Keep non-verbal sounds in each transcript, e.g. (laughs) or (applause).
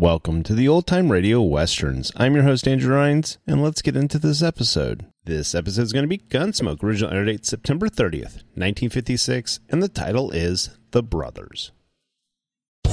Welcome to the Old Time Radio Westerns. I'm your host, Andrew Rhynes, and let's get into this episode. This episode is going to be Gunsmoke, original air date September 30th, 1956, and the title is The Brothers.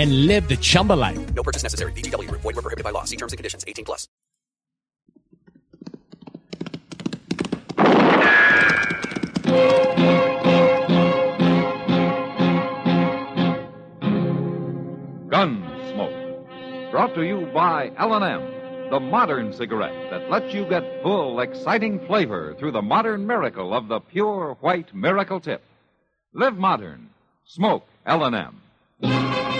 and live the Chumba life. No purchase necessary. VGW. Void were prohibited by law. See terms and conditions. 18 plus. Gunsmoke. Brought to you by L&M the modern cigarette that lets you get full, exciting flavor through the modern miracle of the pure white miracle tip. Live modern. Smoke L&M.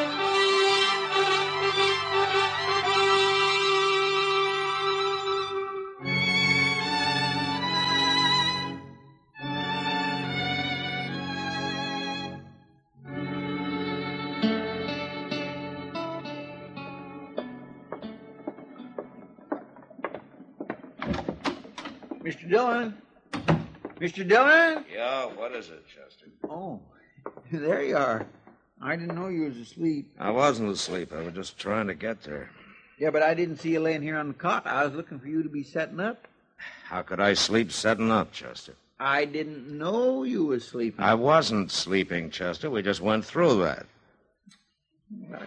Mr. Dillon? Mr. Dillon? Yeah, what is it, Chester? Oh, there you are. I didn't know you was asleep. I wasn't asleep. I was just trying to get there. Yeah, but I didn't see you laying here on the cot. I was looking for you to be setting up. How could I sleep setting up, Chester? I didn't know you was sleeping. I wasn't sleeping, Chester. We just went through that.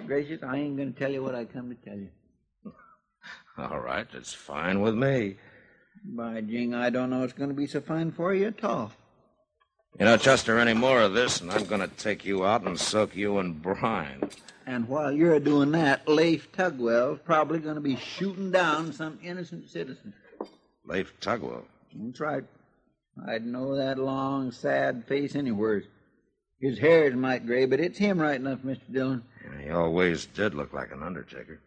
Gracious, I ain't going to tell you what I come to tell you. (laughs) All right, it's fine with me. By jing, I don't know it's going to be so fine for you at all. You know, Chester, any more of this, and I'm going to take you out and soak you in brine. And while you're doing that, Leif Tugwell's probably going to be shooting down some innocent citizen. Leif Tugwell? That's right. I'd know that long, sad face anywhere. His hair is might gray, but it's him right enough, Mr. Dillon. Yeah, he always did look like an undertaker.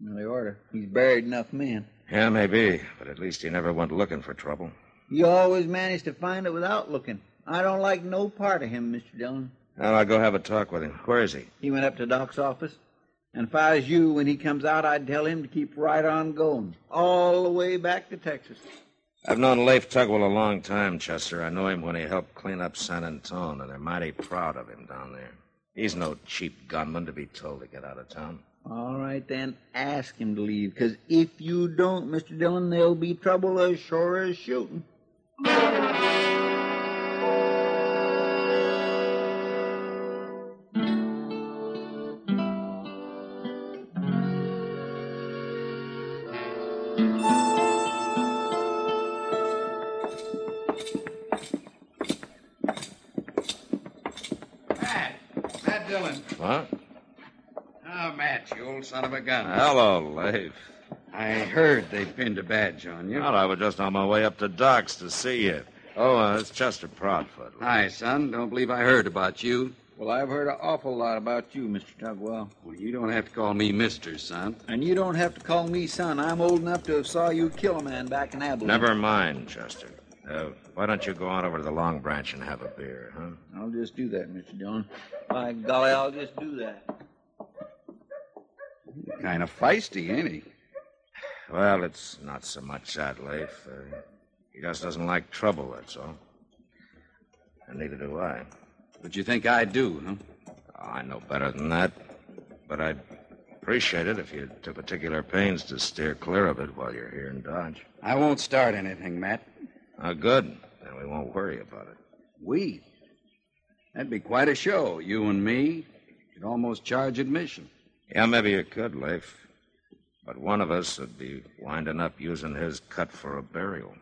Well, they order. He's buried enough men. Yeah, maybe, but at least he never went looking for trouble. He always managed to find it without looking. I don't like no part of him, Mr. Dillon. Well, I'll go have a talk with him. Where is he? He went up to Doc's office. And if I was you, when he comes out, I'd tell him to keep right on going, all the way back to Texas. I've known Leif Tugwell a long time, Chester. I know him when he helped clean up San Antone, and they're mighty proud of him down there. He's no cheap gunman to be told to get out of town. All right, then, ask him to leave, because if you don't, Mr. Dillon, there'll be trouble as sure as shooting. Matt. Matt Dillon. What? Matt, you old son of a gun. Hello, Leif. I heard they pinned a badge on you. Well, I was just on my way up to Doc's to see you. Oh, uh, it's Chester Proudfoot. Hi, son. Don't believe I heard about you. Well, I've heard an awful lot about you, Mr. Tugwell. Well, you don't have to call me Mister, son. And you don't have to call me son. I'm old enough to have saw you kill a man back in Abilene. Never mind, Chester. Uh, why don't you go on over to the Long Branch and have a beer, huh? I'll just do that, Mr. Dillon. By golly, I'll just do that. Kind of feisty, ain't he? Well, it's not so much that, Leif. Uh, he just doesn't like trouble, that's all. And neither do I. But you think I do, huh? I know better than that. But I'd appreciate it if you took particular pains to steer clear of it while you're here in Dodge. I won't start anything, Matt. Uh, good. Then we won't worry about it. We? That'd be quite a show. You and me. Could almost charge admission. Yeah, maybe you could, Leif. But one of us would be winding up using his cut for a burial.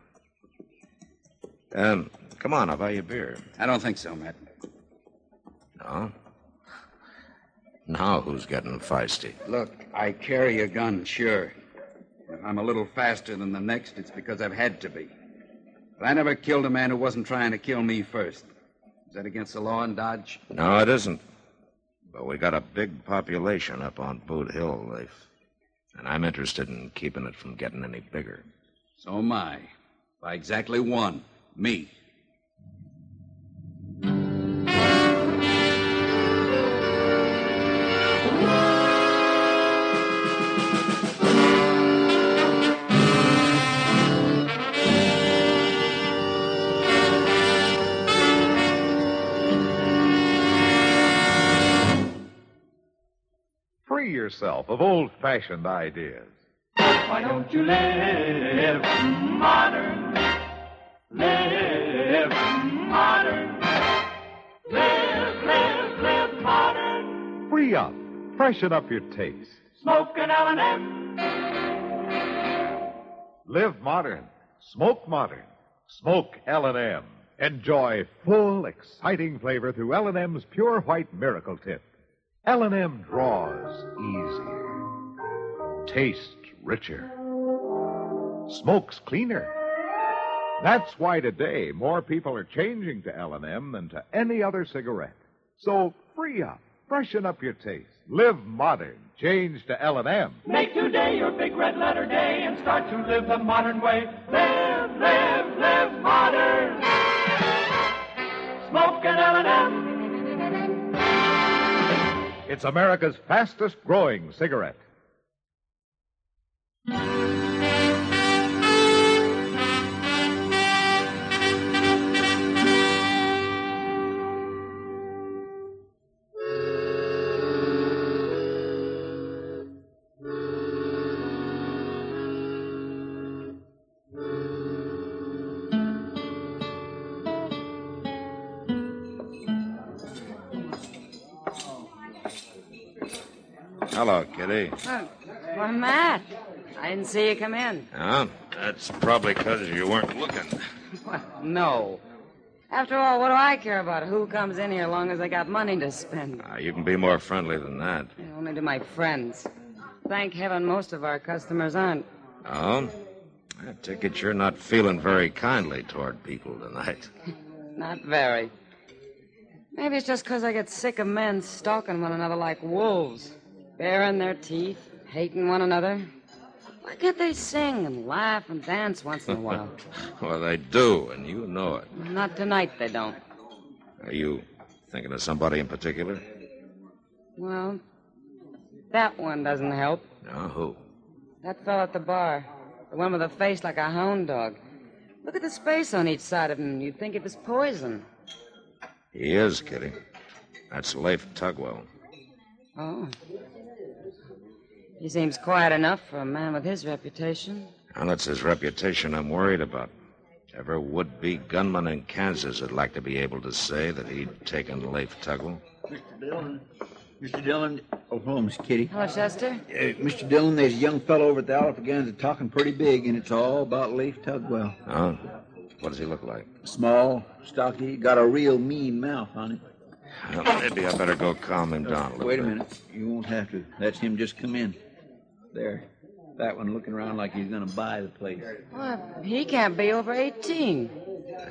Um, come on, I'll buy you a beer. I don't think so, Matt. No? Now who's getting feisty? Look, I carry a gun, sure. If I'm a little faster than the next, it's because I've had to be. But I never killed a man who wasn't trying to kill me first. Is that against the law in Dodge? No, it isn't. But we got a big population up on Boot Hill, Leif. And I'm interested in keeping it from getting any bigger. So am I. By exactly one. Me. Yourself of old fashioned ideas. Why don't you live modern? Live modern. Live, live, live modern. Free up. Freshen up your taste. Smoke an L&M. Live modern. Smoke modern. Smoke L&M. Enjoy full, exciting flavor through L&M's pure white miracle tip. L&M draws easier. Tastes richer. Smokes cleaner. That's why today more people are changing to L&M than to any other cigarette. So free up, freshen up your taste, live modern, change to L&M. Make today your big red letter day and start to live the modern way. Live, live, live modern. Smoke an L&M. It's America's fastest growing cigarette. Hello, Kitty. Oh, why, Matt, I didn't see you come in. Huh? That's probably because you weren't looking. Well, no. After all, what do I care about who comes in here as long as I got money to spend? Uh, you can be more friendly than that. Only to my friends. Thank heaven most of our customers aren't. Oh? I take it you're not feeling very kindly toward people tonight. (laughs) Not very. Maybe it's just 'cause I get sick of men stalking one another like wolves, baring their teeth, hating one another. Why can't they sing and laugh and dance once in a while? (laughs) well, they do, and you know it. Not tonight, they don't. Are you thinking of somebody in particular? Well, that one doesn't help. No, who? That fellow at the bar. The one with a face like a hound dog. Look at the space on each side of him. You'd think it was poison. He is, Kitty. That's Leif Tugwell. Oh. He seems quiet enough for a man with his reputation. And it's his reputation I'm worried about. Ever would be gunman in Kansas would like to be able to say that he'd taken Leif Tugwell. Mr. Dillon. Mr. Dillon. Oh, hello, Miss Kitty. Hello, Chester. Uh, Mr. Dillon, there's a young fellow over at the Alpha talking pretty big, and it's all about Leif Tugwell. Oh? What does he look like? Small, stocky, got a real mean mouth on him. Well, maybe I better go calm him down a little Wait a bit. minute. You won't have to. That's him just come in. There. That one looking around like he's going to buy the place. Well, he can't be over 18.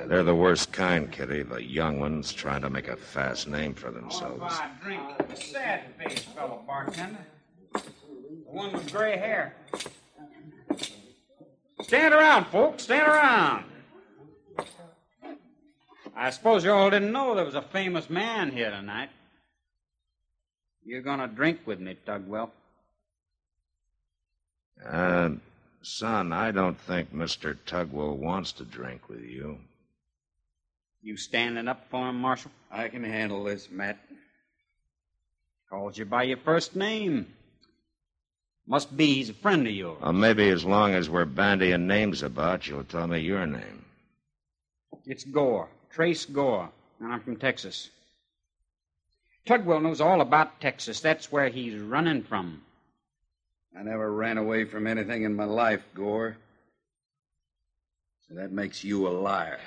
They're the worst kind, Kitty. The young ones trying to make a fast name for themselves. My drink. The sad faced fellow, bartender. The one with gray hair. Stand around, folks. Stand around. I suppose you all didn't know there was a famous man here tonight. You're gonna drink with me, Tugwell. Uh, son, I don't think Mr. Tugwell wants to drink with you. You standing up for him, Marshal? I can handle this, Matt. Calls you by your first name. Must be he's a friend of yours. Well, maybe as long as we're bandying names about, you'll tell me your name. It's Gore, Trace Gore, and I'm from Texas. Tugwell knows all about Texas. That's where he's running from. I never ran away from anything in my life, Gore. So that makes you a liar.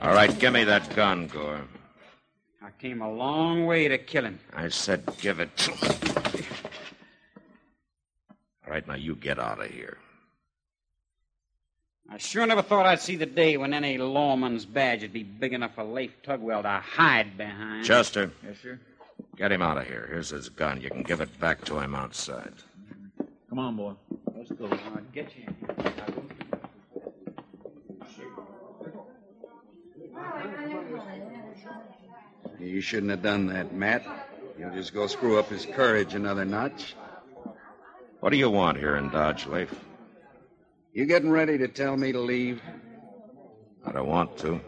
All right, give me that gun, Gore. I came a long way to kill him. I said give it to me. All right, now you get out of here. I sure never thought I'd see the day when any lawman's badge would be big enough for Leif Tugwell to hide behind. Chester. Yes, sir. Get him out of here. Here's his gun. You can give it back to him outside. Come on, boy. Let's go. I'll get you. You shouldn't have done that, Matt. You'll just go screw up his courage another notch. What do you want here in Dodge, Leif? You getting ready to tell me to leave? I don't want to.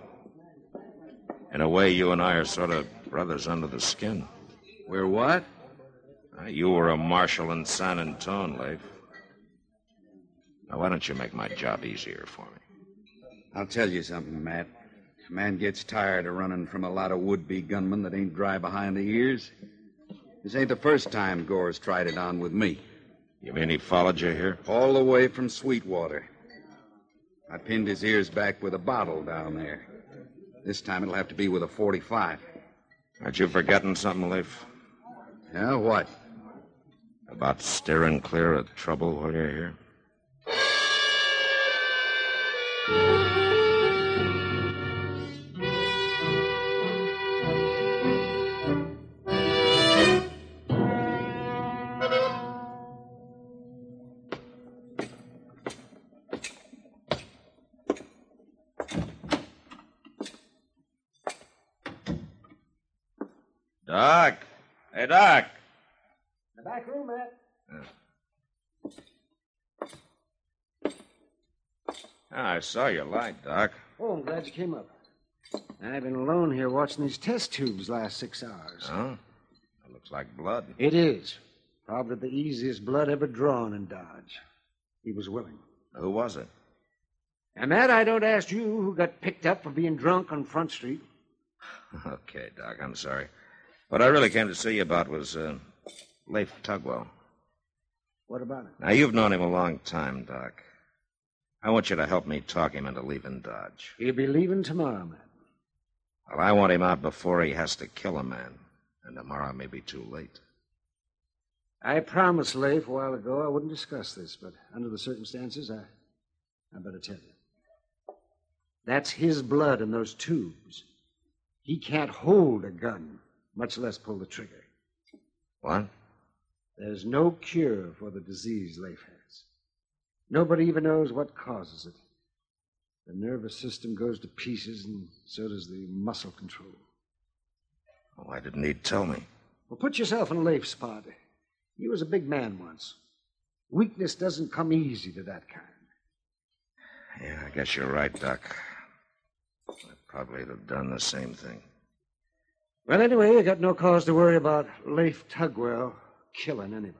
In a way, you and I are sort of brothers under the skin. We're what? Uh, You were a marshal in San Antone, Leif. Now, why don't you make my job easier for me? I'll tell you something, Matt. A man gets tired of running from a lot of would-be gunmen that ain't dry behind the ears. This ain't the first time Gore's tried it on with me. You mean he followed you here? All the way from Sweetwater. I pinned his ears back with a bottle down there. This time it'll have to be with a 45. Aren't you forgetting something, Leif? Yeah, what? About steering clear of trouble while you're here? Doc! Hey, Doc! The back room, Matt. Ah, I saw your light, Doc. Oh, I'm glad you came up. I've been alone here watching these test tubes last six hours. Huh? That looks like blood. It is. Probably the easiest blood ever drawn in Dodge. He was willing. Who was it? And Matt, I don't ask you who got picked up for being drunk on Front Street. (laughs) Okay, Doc, I'm sorry. What I really came to see you about was uh, Leif Tugwell. What about it? Now, you've known him a long time, Doc. I want you to help me talk him into leaving Dodge. He'll be leaving tomorrow, man. Well, I want him out before he has to kill a man. And tomorrow may be too late. I promised Leif a while ago I wouldn't discuss this, but under the circumstances, I, I better tell you. That's his blood in those tubes. He can't hold a gun, much less pull the trigger. What? There's no cure for the disease Leif has. Nobody even knows what causes it. The nervous system goes to pieces, and so does the muscle control. Oh, Why didn't he tell me? Well, put yourself in Leif's spot. He was a big man once. Weakness doesn't come easy to that kind. Yeah, I guess you're right, Doc. I probably would have done the same thing. Well, anyway, you got no cause to worry about Leif Tugwell killing anybody.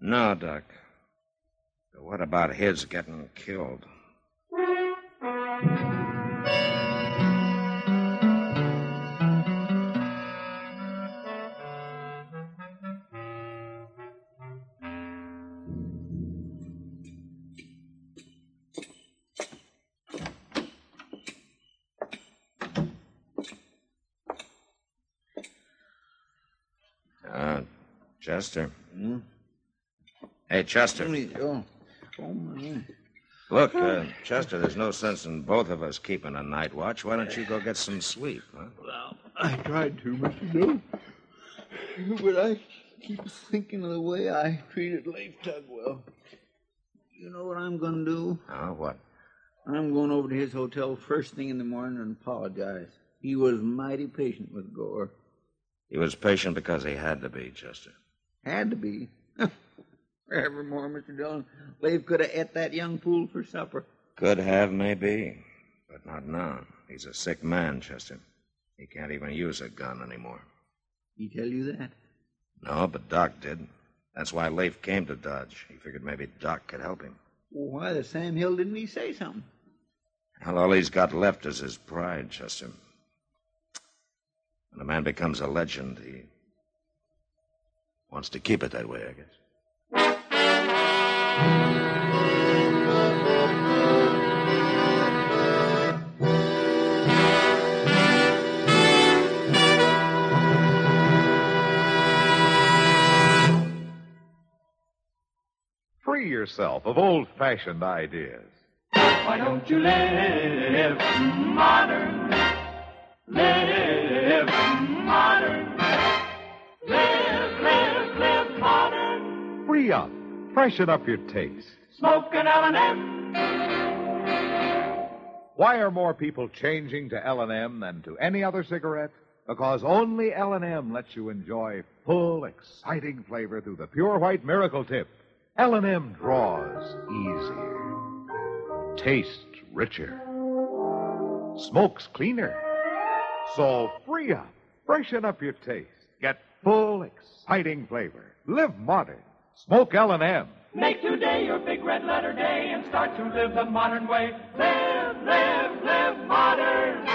No, Doc. But what about his getting killed? Chester. Hmm? Hey, Chester. Oh, oh my. Look, uh, Chester, there's no sense in both of us keeping a night watch. Why don't you go get some sleep, huh? Well, I tried to, Mr. Dill. But I keep thinking of the way I treated Leif Tugwell. You know what I'm going to do? Oh, what? I'm going over to his hotel first thing in the morning and apologize. He was mighty patient with Gore. He was patient because he had to be, Chester. Had to be. (laughs) Forevermore, Mr. Dillon. Leif could have ate that young fool for supper. Could have, maybe, but not now. He's a sick man, Chester. He can't even use a gun anymore. He tell you that? No, but Doc did. That's why Leif came to Dodge. He figured maybe Doc could help him. Well, why the Sam Hill didn't he say something? Well, all he's got left is his pride, Chester. When a man becomes a legend, he wants to keep it that way, I guess. Free yourself of old fashioned ideas. Why don't you live modern? Live modern. Live, live, live Free up. Freshen up your taste. Smoke an L&M. Why are more people changing to L&M than to any other cigarette? Because only L&M lets you enjoy full, exciting flavor through the pure white miracle tip. L&M draws easier, tastes richer, smokes cleaner. So free up, freshen up your taste, get full, exciting flavor. Live modern. Smoke L&M. Make today your big red letter day and start to live the modern way. Live, live, live modern.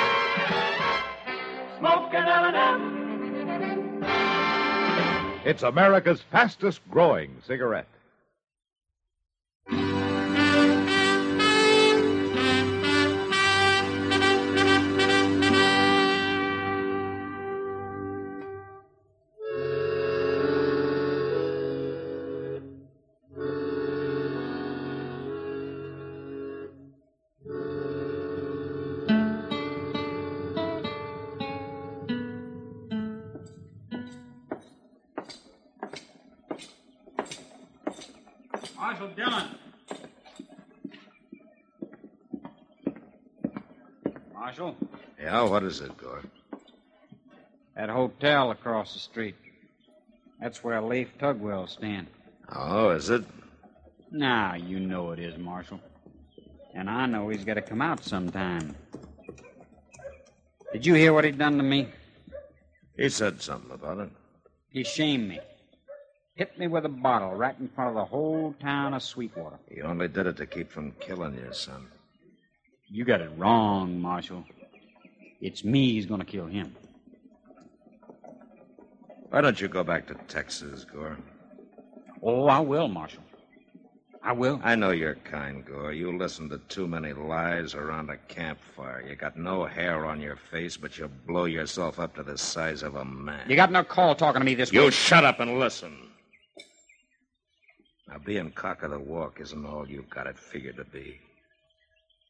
Smoke an L&M. It's America's fastest growing cigarette. Marshal Dillon. Marshal, Yeah, what is it, Gore? that hotel across the street. That's where Leif Tugwell's staying. Oh, is it? Now, you know it is, Marshal. And I know he's got to come out sometime. Did you hear what he done to me? He said something about it. He shamed me. Hit me with a bottle right in front of the whole town of Sweetwater. He only did it to keep from killing you, son. You got it wrong, Marshal. It's me who's going to kill him. Why don't you go back to Texas, Gore? Oh, I will, Marshal. I will. I know you're kind, Gore. You listen to too many lies around a campfire. You got no hair on your face, but you blow yourself up to the size of a man. You got no call talking to me this You way. You shut up and listen. Being cock of the walk isn't all you've got it figured to be.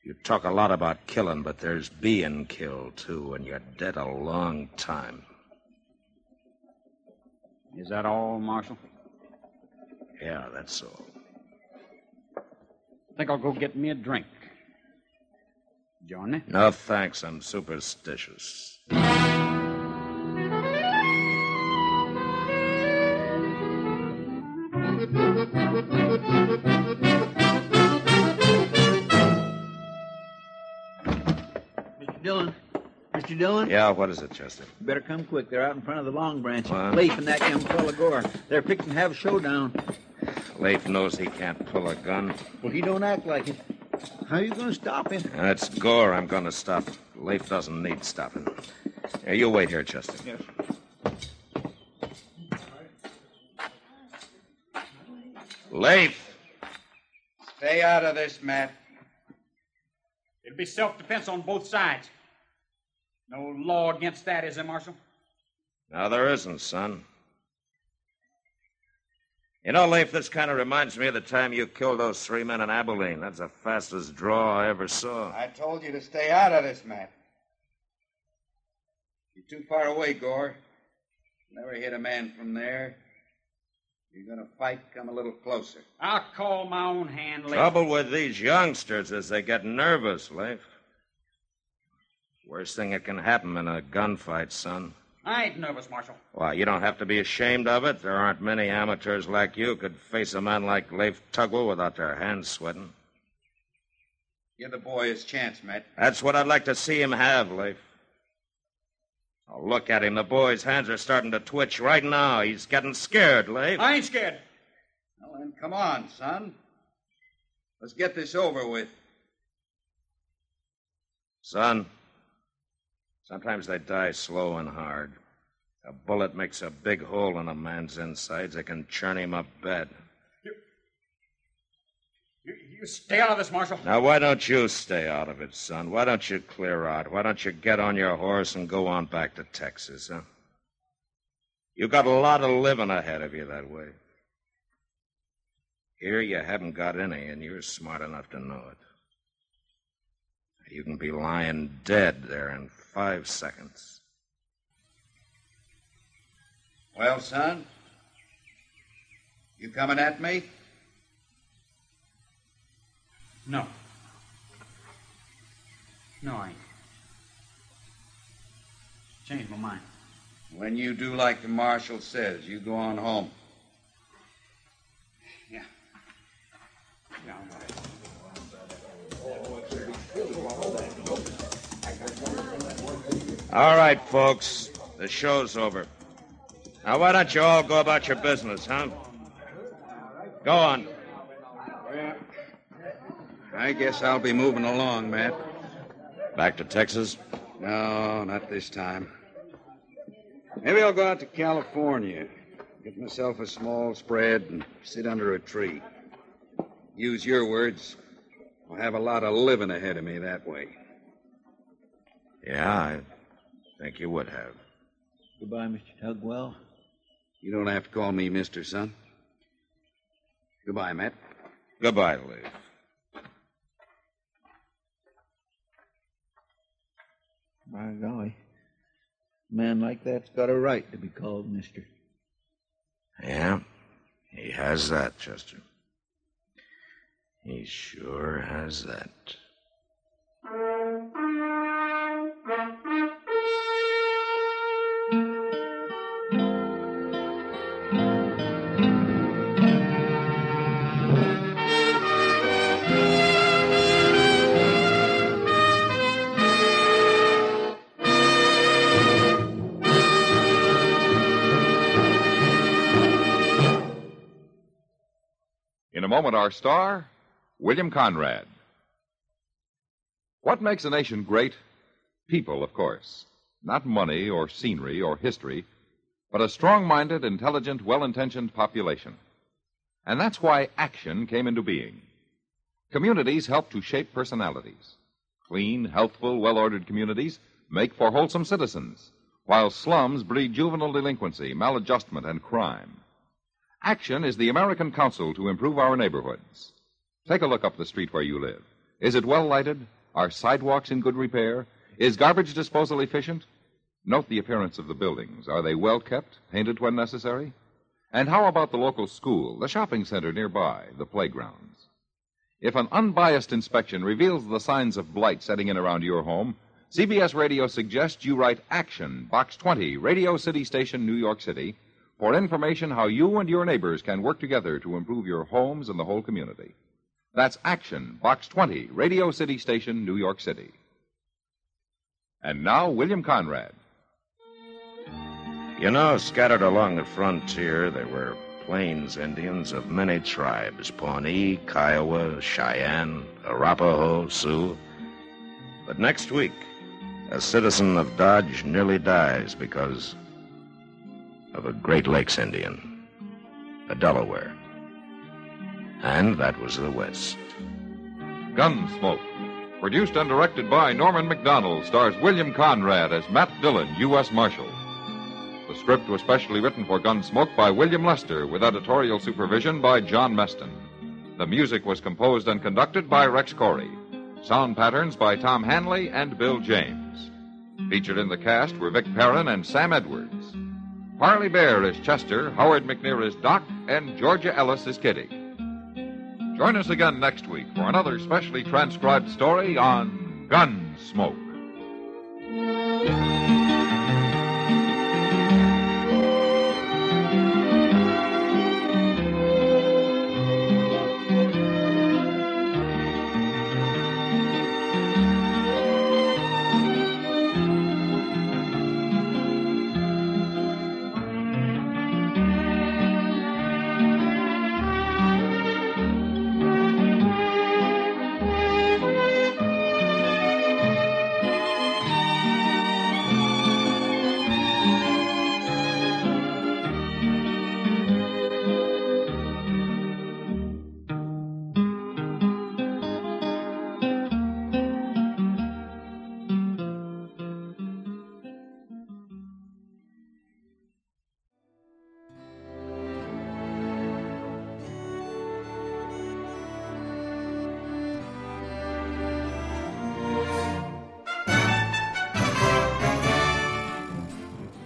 You talk a lot about killing, but there's being killed, too, and you're dead a long time. Is that all, Marshal? Yeah, that's all. think I'll go get me a drink. Johnny? No, thanks. I'm superstitious. Dillon. Mr. Dillon? Yeah, what is it, Chester? You better come quick. They're out in front of the Long Branch. What? Leif and that young fella Gore. They're fixing to have a showdown. Leif knows he can't pull a gun. Well, he don't act like it. How are you going to stop him? That's Gore I'm going to stop. Leif doesn't need stopping. Yeah, you wait here, Chester. Yes. Leif! Stay out of this, Matt. It'll be self defense on both sides. No law against that, is there, Marshal? No, there isn't, son. You know, Leif, this kind of reminds me of the time you killed those three men in Abilene. That's the fastest draw I ever saw. I told you to stay out of this, Matt. You're too far away, Gore. Never hit a man from there. You're gonna fight, come a little closer. I'll call my own hand, Leif. Trouble with these youngsters is they get nervous, Leif. Worst thing that can happen in a gunfight, son. I ain't nervous, Marshal. Why, you don't have to be ashamed of it. There aren't many amateurs like you could face a man like Leif Tugwell without their hands sweating. Give the boy his chance, Matt. That's what I'd like to see him have, Leif. Oh, look at him. The boy's hands are starting to twitch right now. He's getting scared, Leif. I ain't scared. Well, then, come on, son. Let's get this over with. Son, sometimes they die slow and hard. A bullet makes a big hole in a man's insides. It can churn him up bad. You, stay out of this, Marshal. Now, why don't you stay out of it, son? Why don't you clear out? Why don't you get on your horse and go on back to Texas, huh? You got a lot of living ahead of you that way. Here you haven't got any, and you're smart enough to know it. You can be lying dead there in five seconds. Well, son? You coming at me? No. No, I ain't. Changed my mind. When you do like the marshal says, you go on home. Yeah. Yeah, I'm all right. All right, folks. The show's over. Now, why don't you all go about your business, huh? Go on. I guess I'll be moving along, Matt. Back to Texas? No, not this time. Maybe I'll go out to California, get myself a small spread, and sit under a tree. Use your words. I'll have a lot of living ahead of me that way. Yeah, I think you would have. Goodbye, Mr. Tugwell. You don't have to call me Mister, son. Goodbye, Matt. Goodbye, Leif. My golly. A man like that's got a right to be called Mister. Yeah, he has that, Chester. He sure has that. Moment, our star, William Conrad. What makes a nation great? People, of course. Not money or scenery or history, but a strong minded, intelligent, well intentioned population. And that's why action came into being. Communities help to shape personalities. Clean, healthful, well ordered communities make for wholesome citizens, while slums breed juvenile delinquency, maladjustment, and crime. Action is the American Council to improve our neighborhoods. Take a look up the street where you live. Is it well lighted? Are sidewalks in good repair? Is garbage disposal efficient? Note the appearance of the buildings. Are they well kept, painted when necessary? And how about the local school, the shopping center nearby, the playgrounds? If an unbiased inspection reveals the signs of blight setting in around your home, CBS Radio suggests you write Action, Box 20, Radio City Station, New York City, for information how you and your neighbors can work together to improve your homes and the whole community. That's Action, Box 20, Radio City Station, New York City. And now, William Conrad. You know, scattered along the frontier, there were Plains Indians of many tribes Pawnee, Kiowa, Cheyenne, Arapaho, Sioux. But next week, a citizen of Dodge nearly dies because of a Great Lakes Indian, a Delaware. And that was the West. Gunsmoke. Produced and directed by Norman Macdonnell, stars William Conrad as Matt Dillon, U.S. Marshal. The script was specially written for Gunsmoke by William Leicester, with editorial supervision by John Meston. The music was composed and conducted by Rex Koury. Sound patterns by Tom Hanley and Bill James. Featured in the cast were Vic Perrin and Sam Edwards. Parley Baer is Chester, Howard McNear is Doc, and Georgia Ellis is Kitty. Join us again next week for another specially transcribed story on Gunsmoke.